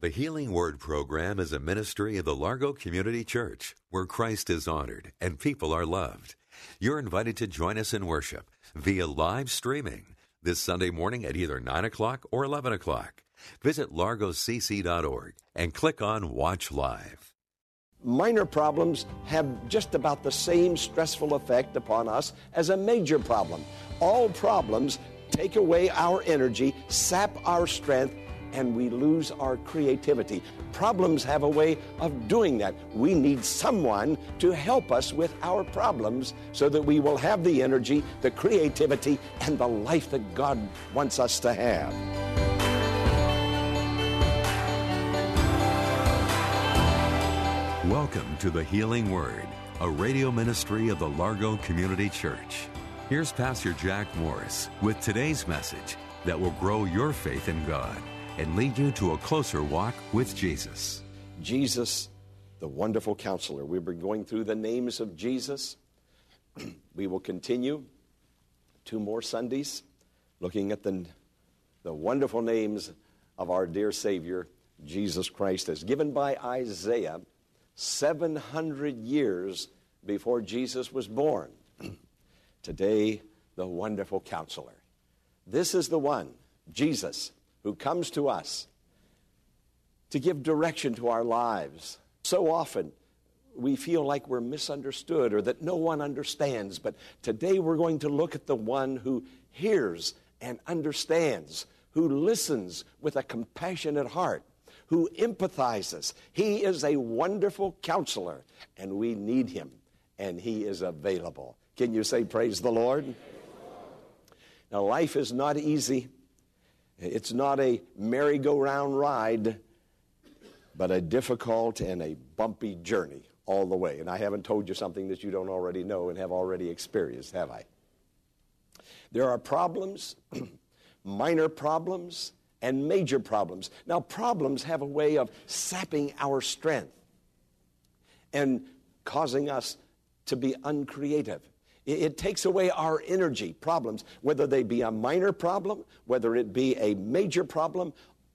The Healing Word program is a ministry of the Largo Community Church where Christ is honored and people are loved. You're invited to join us in worship via live streaming this Sunday morning at either 9 o'clock or 11 o'clock. Visit largocc.org and click on Watch Live. Minor problems have just about the same stressful effect upon us as a major problem. All problems take away our energy, sap our strength, and we lose our creativity. Problems have a way of doing that. We need someone to help us with our problems so that we will have the energy, the creativity, and the life that God wants us to have. Welcome to the Healing Word, a radio ministry of the Largo Community Church. Here's Pastor Jack Morris with today's message that will grow your faith in God and lead you to a closer walk with Jesus. Jesus, the wonderful counselor. We've been going through the names of Jesus. we will continue two more Sundays looking at the, the wonderful names of our dear Savior, Jesus Christ, as given by Isaiah 700 years before Jesus was born. Today, the wonderful counselor. This is the one, Jesus, who comes to us to give direction to our lives. So often, we feel like we're misunderstood or that no one understands. But today we're going to look at the one who hears and understands, who listens with a compassionate heart, who empathizes. He is a wonderful counselor, and we need him, and he is available. Can you say, Praise the Lord? Now, life is not easy. It's not a merry-go-round ride, but a difficult and a bumpy journey all the way. And I haven't told you something that you don't already know and have already experienced, have I? There are problems, minor problems, and major problems. Now, problems have a way of sapping our strength and causing us to be uncreative. It takes away our energy problems, whether they be a minor problem, whether it be a major problem.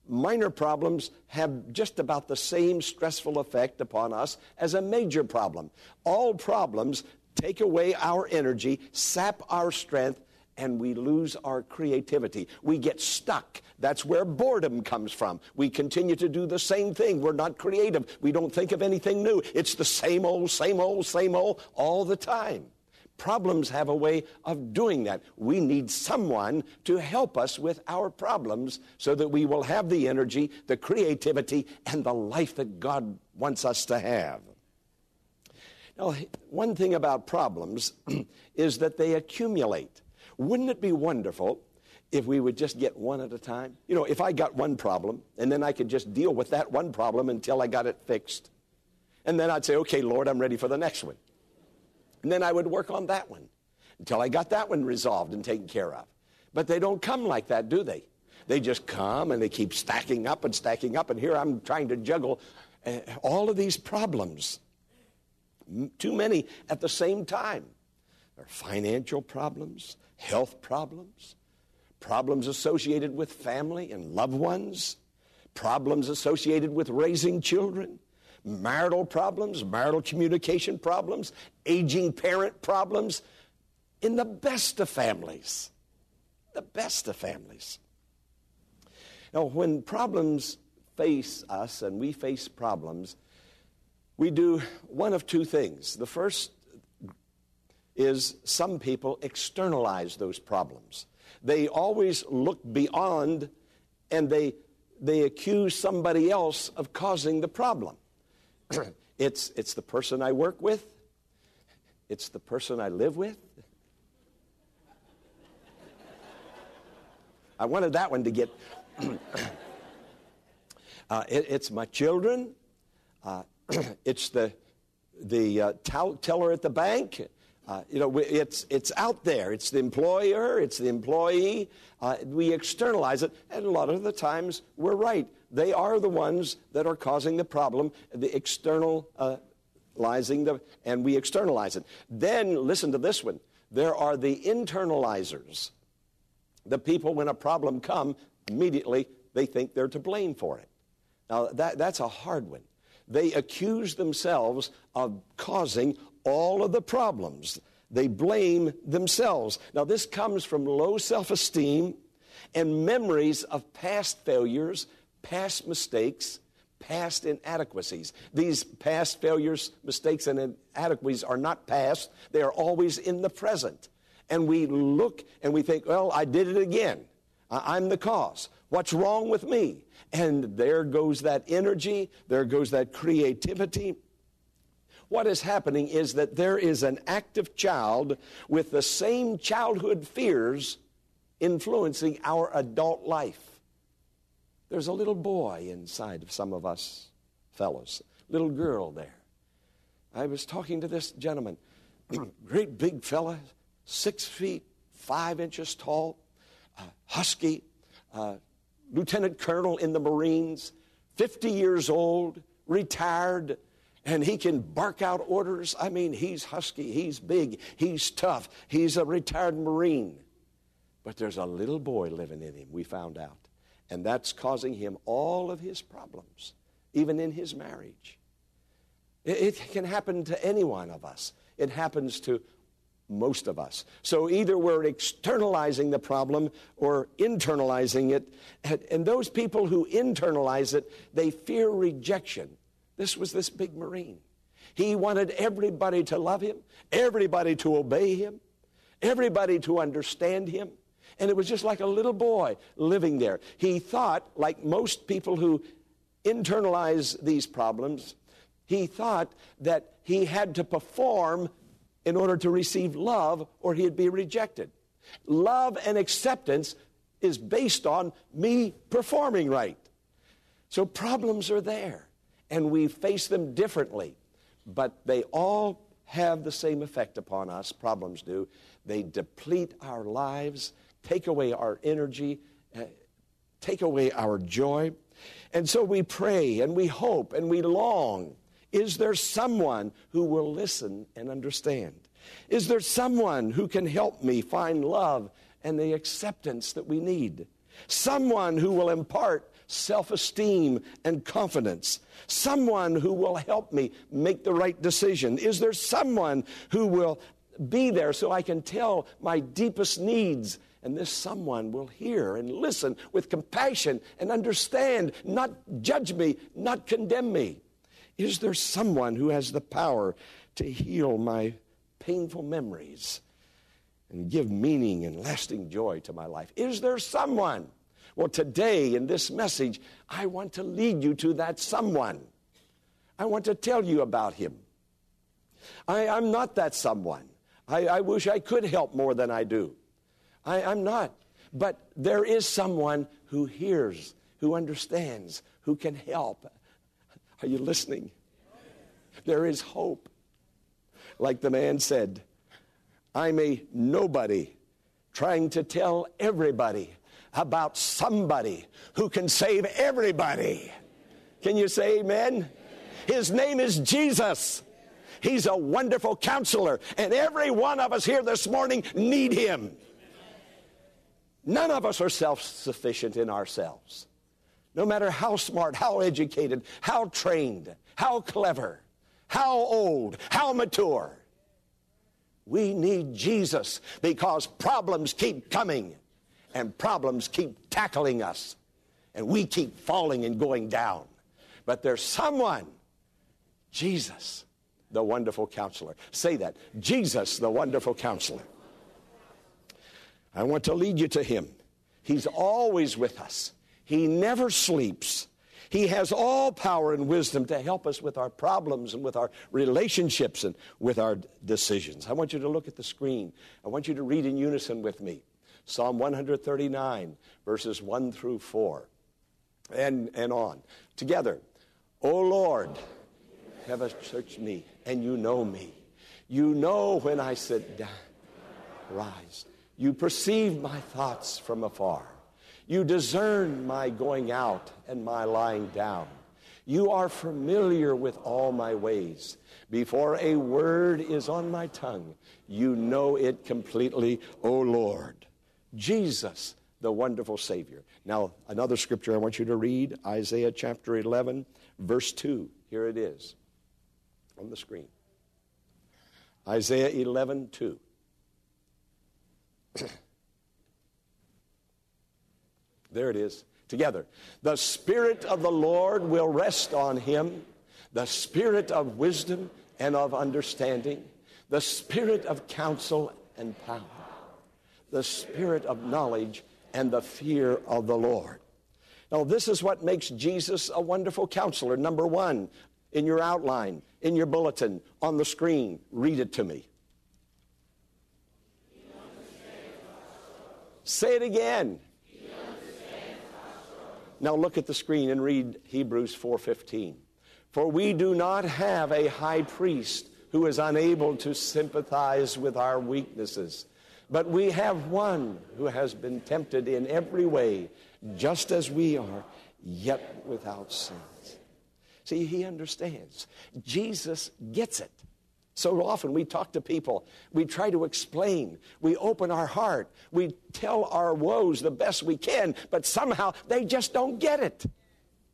Minor problems have just about the same stressful effect upon us as a major problem. All problems take away our energy, sap our strength, and we lose our creativity. We get stuck. That's where boredom comes from. We continue to do the same thing. We're not creative. We don't think of anything new. It's the same old, same old, same old all the time. Problems have a way of doing that. We need someone to help us with our problems so that we will have the energy, the creativity, and the life that God wants us to have. Now, one thing about problems is that they accumulate. Wouldn't it be wonderful if we would just get one at a time? You know, if I got one problem and then I could just deal with that one problem until I got it fixed. And then I'd say, okay, Lord, I'm ready for the next one. And then I would work on that one until I got that one resolved and taken care of. But they don't come like that, do they? They just come and they keep stacking up and stacking up. And here I'm trying to juggle uh, all of these problems. Too many at the same time. There are financial problems, health problems, problems associated with family and loved ones, problems associated with raising children, marital problems, marital communication problems, aging parent problems in the best of families. The best of families. Now, when problems face us and we face problems, we do one of two things. The first is some people externalize those problems. They always look beyond and they, they accuse somebody else of causing the problem. it's, it's the person I work with, it's the person I live with. I wanted that one to get. uh, it, it's my children. Uh, it's the the uh, teller at the bank. Uh, you know, it's, it's out there. It's the employer, it's the employee. Uh, we externalize it, and a lot of the times we're right. They are the ones that are causing the problem, the externalizing the, and we externalize it. Then, listen to this one. There are the internalizers. The people, when a problem come, immediately they think they're to blame for it. Now, that, that's a hard one. They accuse themselves of causing all of the problems. They blame themselves. Now, this comes from low self esteem and memories of past failures, past mistakes, past inadequacies. These past failures, mistakes, and inadequacies are not past, they are always in the present. And we look and we think, well, I did it again. I'm the cause. What's wrong with me? And there goes that energy, there goes that creativity. What is happening is that there is an active child with the same childhood fears influencing our adult life. There's a little boy inside of some of us fellows, little girl there. I was talking to this gentleman, great big fella, six feet, five inches tall, uh, husky, uh, lieutenant colonel in the Marines, 50 years old, retired, and he can bark out orders. I mean, he's husky, he's big, he's tough, he's a retired Marine. But there's a little boy living in him, we found out. And that's causing him all of his problems, even in his marriage. It, it can happen to any one of us. It happens to most of us. So either we're externalizing the problem or internalizing it. And those people who internalize it, they fear rejection. This was this big Marine. He wanted everybody to love him, everybody to obey him, everybody to understand him. And it was just like a little boy living there. He thought, like most people who internalize these problems, he thought that he had to perform in order to receive love or he'd be rejected. Love and acceptance is based on me performing right. So problems are there, and we face them differently, but they all have the same effect upon us. Problems do. They deplete our lives, take away our energy, uh, take away our joy. And so we pray and we hope and we long is there someone who will listen and understand? Is there someone who can help me find love and the acceptance that we need? Someone who will impart self esteem and confidence. Someone who will help me make the right decision. Is there someone who will be there so I can tell my deepest needs? And this someone will hear and listen with compassion and understand, not judge me, not condemn me. Is there someone who has the power to heal my painful memories and give meaning and lasting joy to my life? Is there someone? Well, today in this message, I want to lead you to that someone. I want to tell you about him. I, am not that someone. I, I, wish I could help more than I do. I, I'm not. But there is someone who hears, who understands, who can help, are you listening? There is hope. Like the man said, I'm a nobody trying to tell everybody about somebody who can save everybody. Can you say amen? His name is Jesus. He's a wonderful counselor, and every one of us here this morning need him. None of us are self sufficient in ourselves no matter how smart, how educated, how trained, how clever, how old, how mature. We need Jesus because problems keep coming and problems keep tackling us and we keep falling and going down. But there's someone, Jesus, the wonderful counselor. Say that Jesus, the wonderful counselor. I want to lead you to him. He's always with us. He never sleeps. He has all power and wisdom to help us with our problems and with our relationships and with our decisions. I want you to look at the screen. I want you to read in unison with me Psalm 139, verses 1 through 4, and, and on. Together, O Lord, have a me, and you know me. You know when I sit down, rise. You perceive my thoughts from afar. You discern my going out and my lying down. You are familiar with all my ways. Before a word is on my tongue, you know it completely, O Lord. Jesus, the wonderful Savior. Now, another scripture I want you to read Isaiah chapter 11, verse 2. Here it is on the screen. Isaiah 11, 2. there it is. Together. The Spirit of the Lord will rest on him, the Spirit of wisdom and of understanding, the Spirit of counsel and power, the Spirit of knowledge and the fear of the Lord. Now, this is what makes Jesus a wonderful counselor. Number one, in your outline, in your bulletin, on the screen, read it to me. Say it again. Now look at the screen and read Hebrews 4:15. For we do not have a high priest who is unable to sympathize with our weaknesses, but we have one who has been tempted in every way, just as we are, yet without sins. See, he understands. Jesus gets it. So often we talk to people, we try to explain, we open our heart, we tell our woes the best we can, but somehow they just don't get it.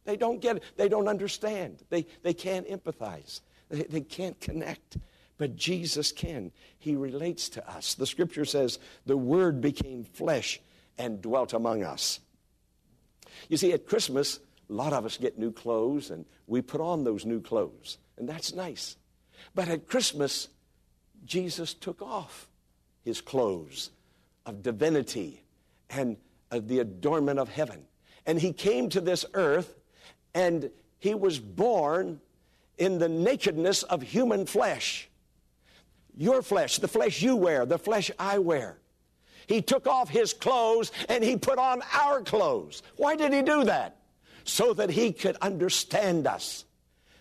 They don't get it. They don't understand. They, they can't empathize. They, they can't connect. But Jesus can. He relates to us. The scripture says, the Word became flesh and dwelt among us. You see, at Christmas, a lot of us get new clothes and we put on those new clothes, and that's nice. But at Christmas, Jesus took off his clothes of divinity and of the adornment of heaven. And he came to this earth and he was born in the nakedness of human flesh. Your flesh, the flesh you wear, the flesh I wear. He took off his clothes and he put on our clothes. Why did he do that? So that he could understand us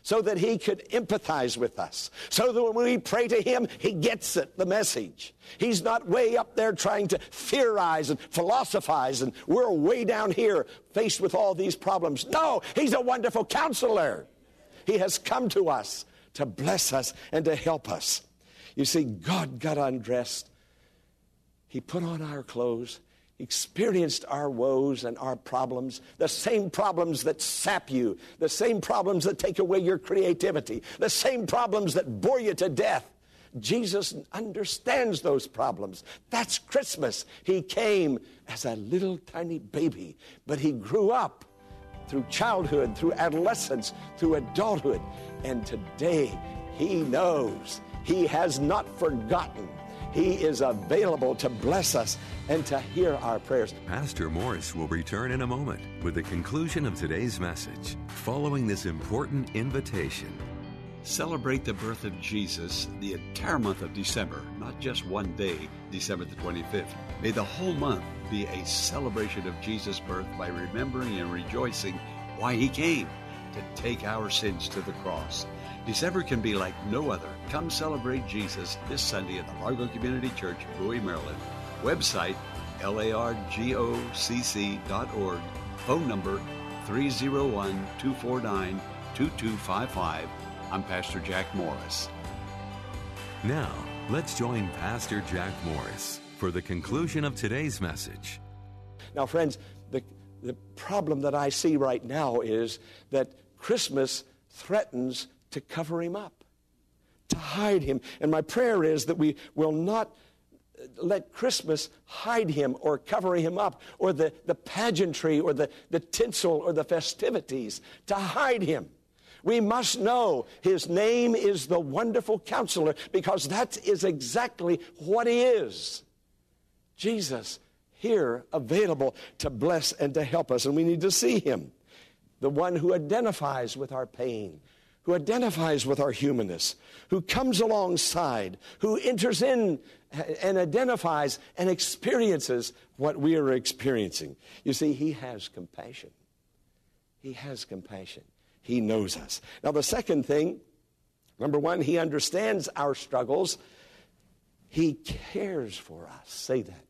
so that he could empathize with us, so that when we pray to him, he gets it, the message. He's not way up there trying to theorize and philosophize, and we're way down here faced with all these problems. No, he's a wonderful counselor. He has come to us to bless us and to help us. You see, God got undressed. He put on our clothes experienced our woes and our problems, the same problems that sap you, the same problems that take away your creativity, the same problems that bore you to death. Jesus understands those problems. That's Christmas. He came as a little tiny baby, but he grew up through childhood, through adolescence, through adulthood. And today he knows he has not forgotten he is available to bless us and to hear our prayers. Pastor Morris will return in a moment with the conclusion of today's message. Following this important invitation, celebrate the birth of Jesus the entire month of December, not just one day, December the 25th. May the whole month be a celebration of Jesus' birth by remembering and rejoicing why he came to take our sins to the cross. December can be like no other. Come celebrate Jesus this Sunday at the Largo Community Church, Bowie, Maryland. Website largocc.org. Phone number 301 249 2255. I'm Pastor Jack Morris. Now, let's join Pastor Jack Morris for the conclusion of today's message. Now, friends, the, the problem that I see right now is that Christmas threatens to cover him up, to hide him. And my prayer is that we will not let Christmas hide him or cover him up, or the, the pageantry or the, the tinsel or the festivities to hide him. We must know his name is the wonderful counselor because that is exactly what he is. Jesus here available to bless and to help us, and we need to see him. The one who identifies with our pain, who identifies with our humanness, who comes alongside, who enters in and identifies and experiences what we are experiencing. You see, he has compassion. He has compassion. He knows us. Now, the second thing, number one, he understands our struggles. He cares for us. Say that.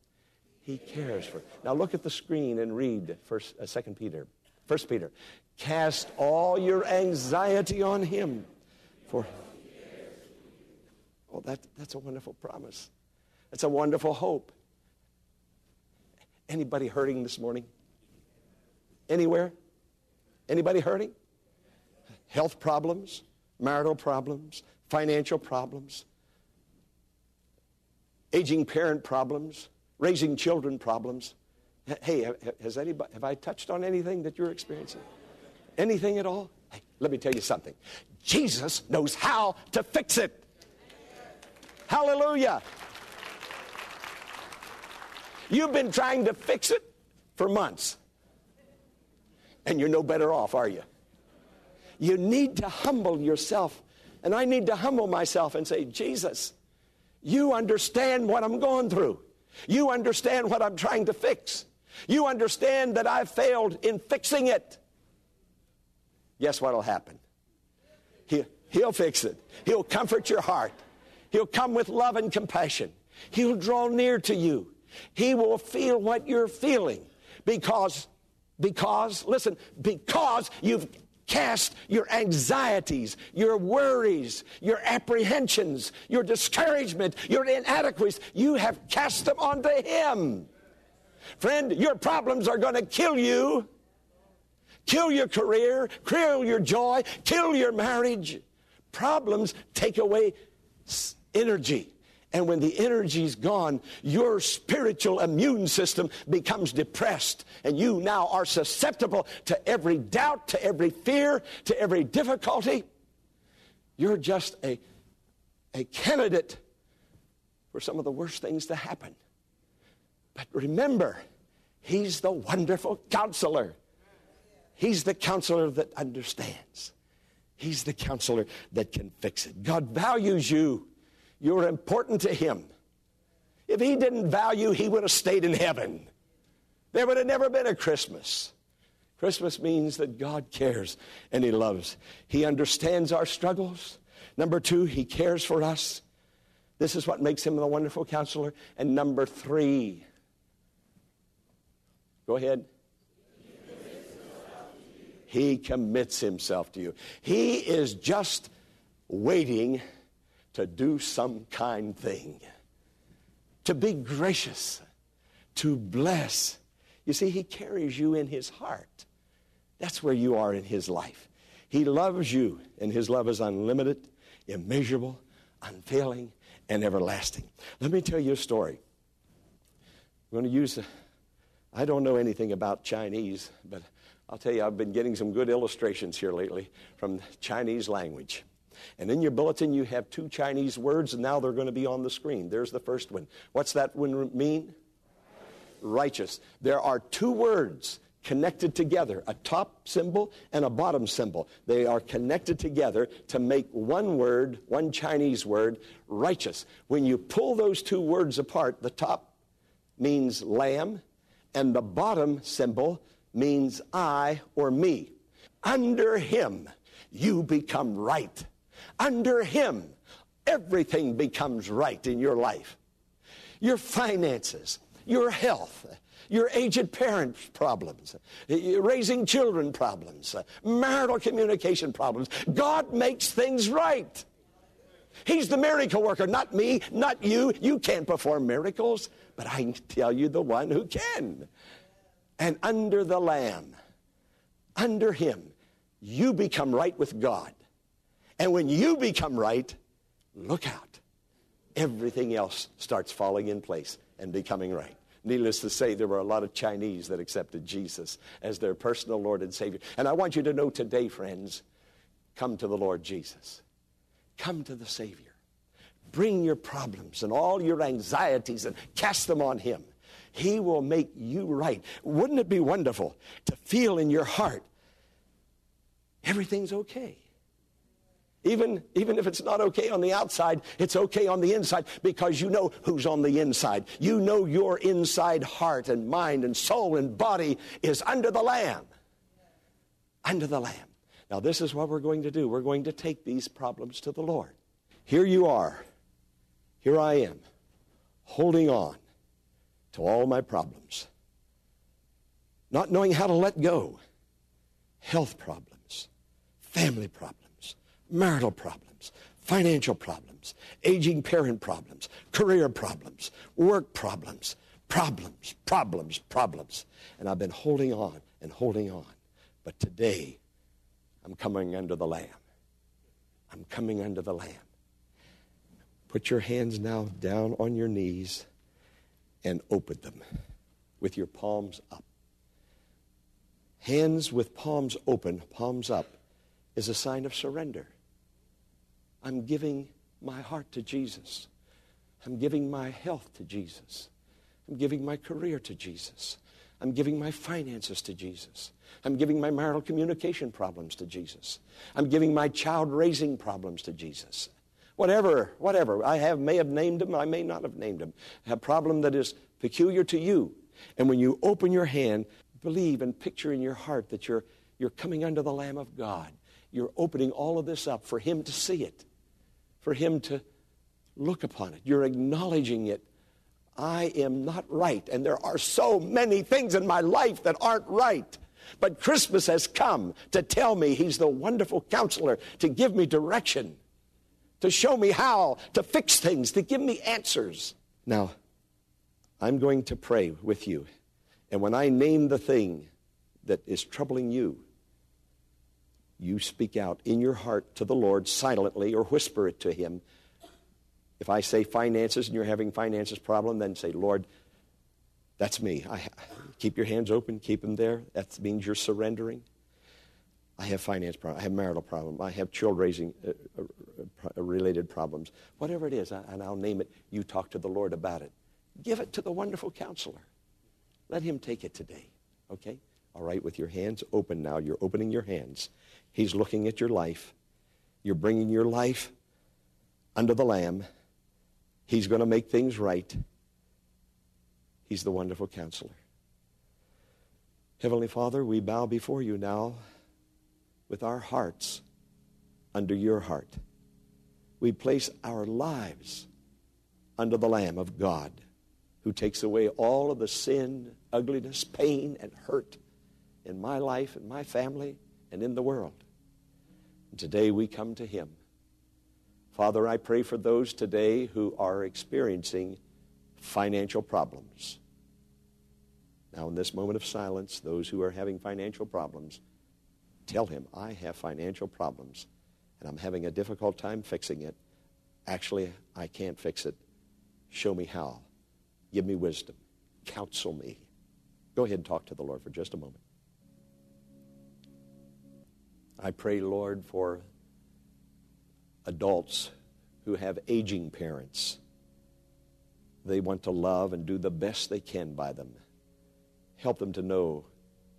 He cares for. Now look at the screen and read First, uh, Second Peter, First Peter. Cast all your anxiety on him. For oh, that, that's a wonderful promise. That's a wonderful hope. Anybody hurting this morning? Anywhere? Anybody hurting? Health problems, marital problems, financial problems, aging parent problems, raising children problems. Hey, has anybody, have I touched on anything that you're experiencing? Anything at all? Hey, let me tell you something. Jesus knows how to fix it. Hallelujah. You've been trying to fix it for months, and you're no better off, are you? You need to humble yourself, and I need to humble myself and say, Jesus, you understand what I'm going through. You understand what I'm trying to fix. You understand that I failed in fixing it. Guess what will happen? He, he'll fix it. He'll comfort your heart. He'll come with love and compassion. He'll draw near to you. He will feel what you're feeling because, because, listen, because you've cast your anxieties, your worries, your apprehensions, your discouragement, your inadequacies, you have cast them onto Him. Friend, your problems are going to kill you, kill your career, kill your joy, kill your marriage. Problems take away energy. And when the energy's gone, your spiritual immune system becomes depressed. And you now are susceptible to every doubt, to every fear, to every difficulty. You're just a, a candidate for some of the worst things to happen. But remember, He's the wonderful counselor. He's the counselor that understands. He's the counselor that can fix it. God values you. You're important to him. If he didn't value, he would have stayed in heaven. There would have never been a Christmas. Christmas means that God cares and he loves. He understands our struggles. Number two, he cares for us. This is what makes him the wonderful counselor. And number three, go ahead. He commits himself to you. He is just waiting to do some kind thing, to be gracious, to bless. You see, He carries you in His heart. That's where you are in His life. He loves you, and His love is unlimited, immeasurable, unfailing, and everlasting. Let me tell you a story. I'm going to use, I don't know anything about Chinese, but I'll tell you, I've been getting some good illustrations here lately from Chinese language. And in your bulletin, you have two Chinese words, and now they're going to be on the screen. There's the first one. What's that one mean? Righteous. There are two words connected together a top symbol and a bottom symbol. They are connected together to make one word, one Chinese word, righteous. When you pull those two words apart, the top means lamb, and the bottom symbol means I or me. Under him, you become right. Under Him, everything becomes right in your life. Your finances, your health, your aged parents problems, raising children problems, marital communication problems. God makes things right. He's the miracle worker, not me, not you. You can't perform miracles, but I can tell you the one who can. And under the Lamb, under Him, you become right with God. And when you become right, look out. Everything else starts falling in place and becoming right. Needless to say, there were a lot of Chinese that accepted Jesus as their personal Lord and Savior. And I want you to know today, friends, come to the Lord Jesus. Come to the Savior. Bring your problems and all your anxieties and cast them on Him. He will make you right. Wouldn't it be wonderful to feel in your heart everything's okay? Even, even if it's not okay on the outside, it's okay on the inside because you know who's on the inside. You know your inside heart and mind and soul and body is under the Lamb. Under the Lamb. Now, this is what we're going to do. We're going to take these problems to the Lord. Here you are. Here I am, holding on to all my problems, not knowing how to let go. Health problems, family problems marital problems, financial problems, aging parent problems, career problems, work problems, Problems, problems, problems. And I've been holding on and holding on. But today, I'm coming under the Lamb. I'm coming under the Lamb. Put your hands now down on your knees and open them with your palms up. Hands with palms open, palms up, is a sign of surrender. I'm giving my heart to Jesus. I'm giving my health to Jesus. I'm giving my career to Jesus. I'm giving my finances to Jesus. I'm giving my marital communication problems to Jesus. I'm giving my child raising problems to Jesus. Whatever, whatever. I have, may have named them, I may not have named them. A problem that is peculiar to you. And when you open your hand, believe and picture in your heart that you're, you're coming under the Lamb of God. You're opening all of this up for Him to see it, for Him to look upon it. You're acknowledging it. I am not right, and there are so many things in my life that aren't right. But Christmas has come to tell me He's the wonderful counselor, to give me direction to show me how to fix things, to give me answers. Now, I'm going to pray with you. And when I name the thing that is troubling you, you speak out in your heart to the Lord silently or whisper it to Him. If I say finances and you're having finances problem, then say, Lord, that's me. I, keep your hands open, keep them there. That means you're surrendering. I have finance problem. I have marital problem. I have child raising uh, uh, related problems. Whatever it is, and I'll name it. You talk to the Lord about it. Give it to the wonderful counselor. Let him take it today. Okay? All right, with your hands open now. You're opening your hands. He's looking at your life. You're bringing your life under the Lamb. He's going to make things right. He's the wonderful counselor. Heavenly Father, we bow before you now with our hearts under your heart. We place our lives under the Lamb of God who takes away all of the sin, ugliness, pain, and hurt in my life and my family and in the world. And today we come to him. Father, I pray for those today who are experiencing financial problems. Now, in this moment of silence, those who are having financial problems, Tell him, I have financial problems and I'm having a difficult time fixing it. Actually, I can't fix it. Show me how. Give me wisdom. Counsel me. Go ahead and talk to the Lord for just a moment. I pray, Lord, for adults who have aging parents. They want to love and do the best they can by them. Help them to know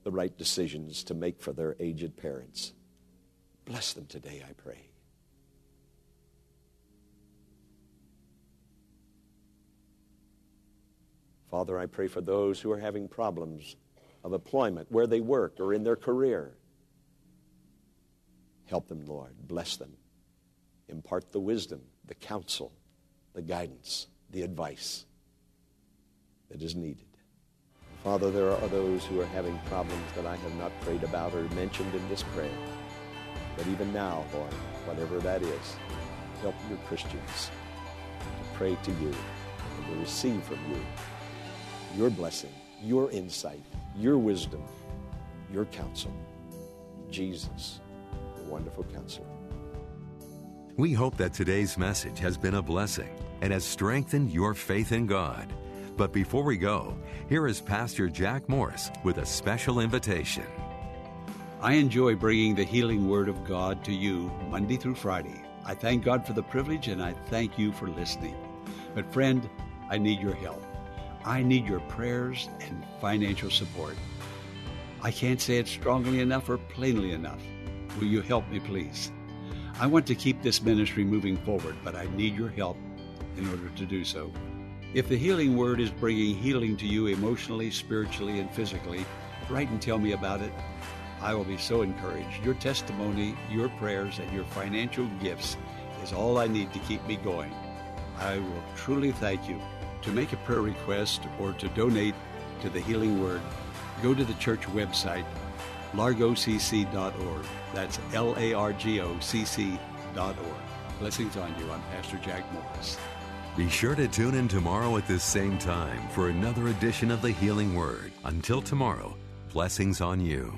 the right decisions to make for their aged parents. Bless them today, I pray. Father, I pray for those who are having problems of employment, where they work or in their career. Help them, Lord. Bless them. Impart the wisdom, the counsel, the guidance, the advice that is needed. Father, there are those who are having problems that I have not prayed about or mentioned in this prayer. But even now, Lord, whatever that is, help your Christians to pray to you and to receive from you your blessing, your insight, your wisdom, your counsel. Jesus, the wonderful counselor. We hope that today's message has been a blessing and has strengthened your faith in God. But before we go, here is Pastor Jack Morris with a special invitation. I enjoy bringing the healing word of God to you Monday through Friday. I thank God for the privilege and I thank you for listening. But, friend, I need your help. I need your prayers and financial support. I can't say it strongly enough or plainly enough. Will you help me, please? I want to keep this ministry moving forward, but I need your help in order to do so. If the healing word is bringing healing to you emotionally, spiritually, and physically, write and tell me about it. I will be so encouraged. Your testimony, your prayers, and your financial gifts is all I need to keep me going. I will truly thank you. To make a prayer request or to donate to the Healing Word, go to the church website, largocc.org. That's L A R G O C C.org. Blessings on you. I'm Pastor Jack Morris. Be sure to tune in tomorrow at this same time for another edition of the Healing Word. Until tomorrow, blessings on you.